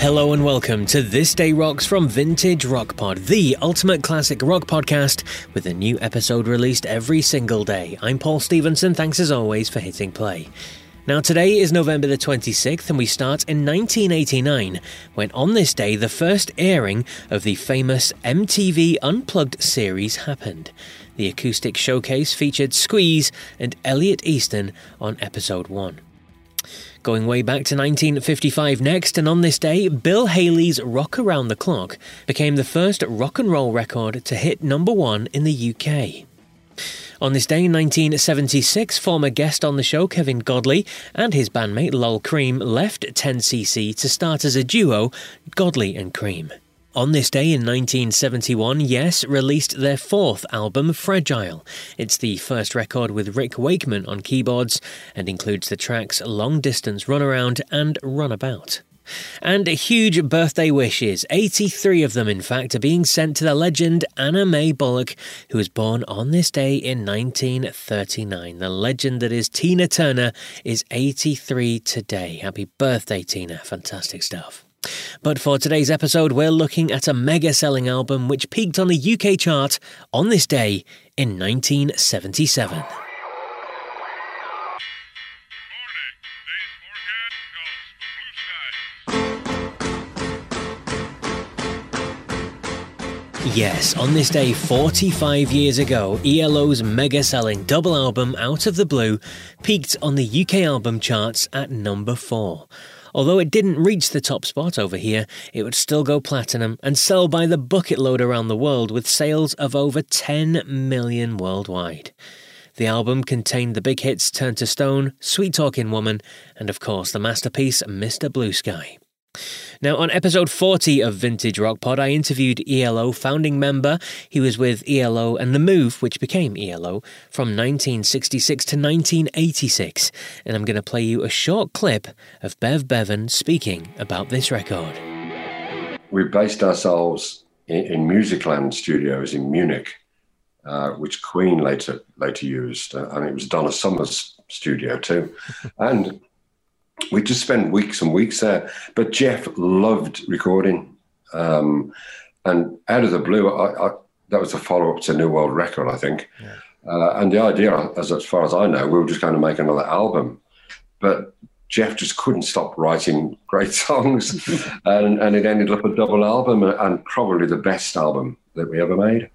Hello and welcome to This Day Rocks from Vintage Rock Pod, the ultimate classic rock podcast with a new episode released every single day. I'm Paul Stevenson. Thanks as always for hitting play. Now, today is November the 26th, and we start in 1989, when on this day the first airing of the famous MTV Unplugged series happened. The acoustic showcase featured Squeeze and Elliot Easton on episode 1. Going way back to 1955 next, and on this day, Bill Haley's Rock Around the Clock became the first rock and roll record to hit number one in the UK. On this day in 1976, former guest on the show Kevin Godley and his bandmate Lol Creme left 10cc to start as a duo, Godley and Creme. On this day in 1971, Yes released their fourth album, Fragile. It's the first record with Rick Wakeman on keyboards and includes the tracks Long Distance Runaround and Runabout. And huge birthday wishes, 83 of them in fact, are being sent to the legend Anna Mae Bullock, who was born on this day in 1939. The legend that is Tina Turner is 83 today. Happy birthday, Tina. Fantastic stuff. But for today's episode, we're looking at a mega selling album which peaked on the UK chart on this day in 1977. Yes, on this day 45 years ago, ELO's mega selling double album Out of the Blue peaked on the UK album charts at number 4. Although it didn't reach the top spot over here, it would still go platinum and sell by the bucket load around the world with sales of over 10 million worldwide. The album contained the big hits Turn to Stone, Sweet Talking Woman, and of course the masterpiece Mr. Blue Sky. Now, on episode 40 of Vintage Rock Pod, I interviewed ELO founding member. He was with ELO and The Move, which became ELO, from 1966 to 1986. And I'm going to play you a short clip of Bev Bevan speaking about this record. We based ourselves in, in Musicland Studios in Munich, uh, which Queen later later used, uh, and it was Donna Summer's studio too. and we just spent weeks and weeks there. But Jeff loved recording. Um, and out of the blue, I, I, that was a follow up to New World Record, I think. Yeah. Uh, and the idea, as, as far as I know, we were just going to make another album. But Jeff just couldn't stop writing great songs. and, and it ended up a double album and probably the best album that we ever made.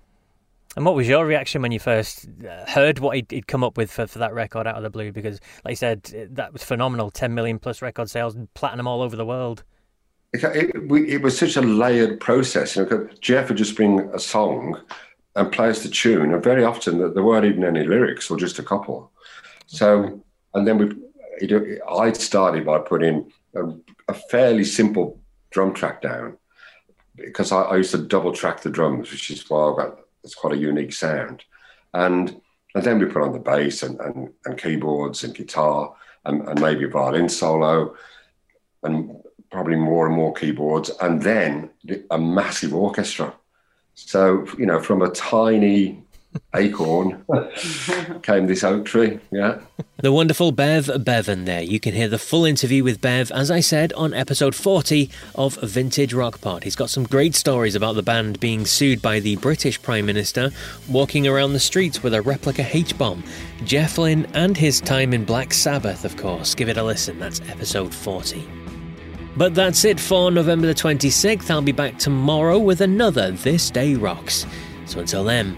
And what was your reaction when you first uh, heard what he'd, he'd, come up with for, for that record out of the blue? Because, like you said, that was phenomenal 10 million plus record sales, platinum all over the world. It, it, it was such a layered process. You know, Jeff would just bring a song and play us the tune, and very often there weren't even any lyrics or just a couple. So, and then we, I started by putting a, a fairly simple drum track down because I, I used to double track the drums, which is why I got it's quite a unique sound. And and then we put on the bass and, and, and keyboards and guitar and, and maybe violin solo and probably more and more keyboards, and then a massive orchestra. So, you know, from a tiny acorn came this oak tree. Yeah. The wonderful Bev Bevan there. You can hear the full interview with Bev, as I said, on episode 40 of Vintage Rock Pod. He's got some great stories about the band being sued by the British Prime Minister, walking around the streets with a replica H bomb, Jeff Lynne, and his time in Black Sabbath, of course. Give it a listen. That's episode 40. But that's it for November the 26th. I'll be back tomorrow with another This Day Rocks. So until then,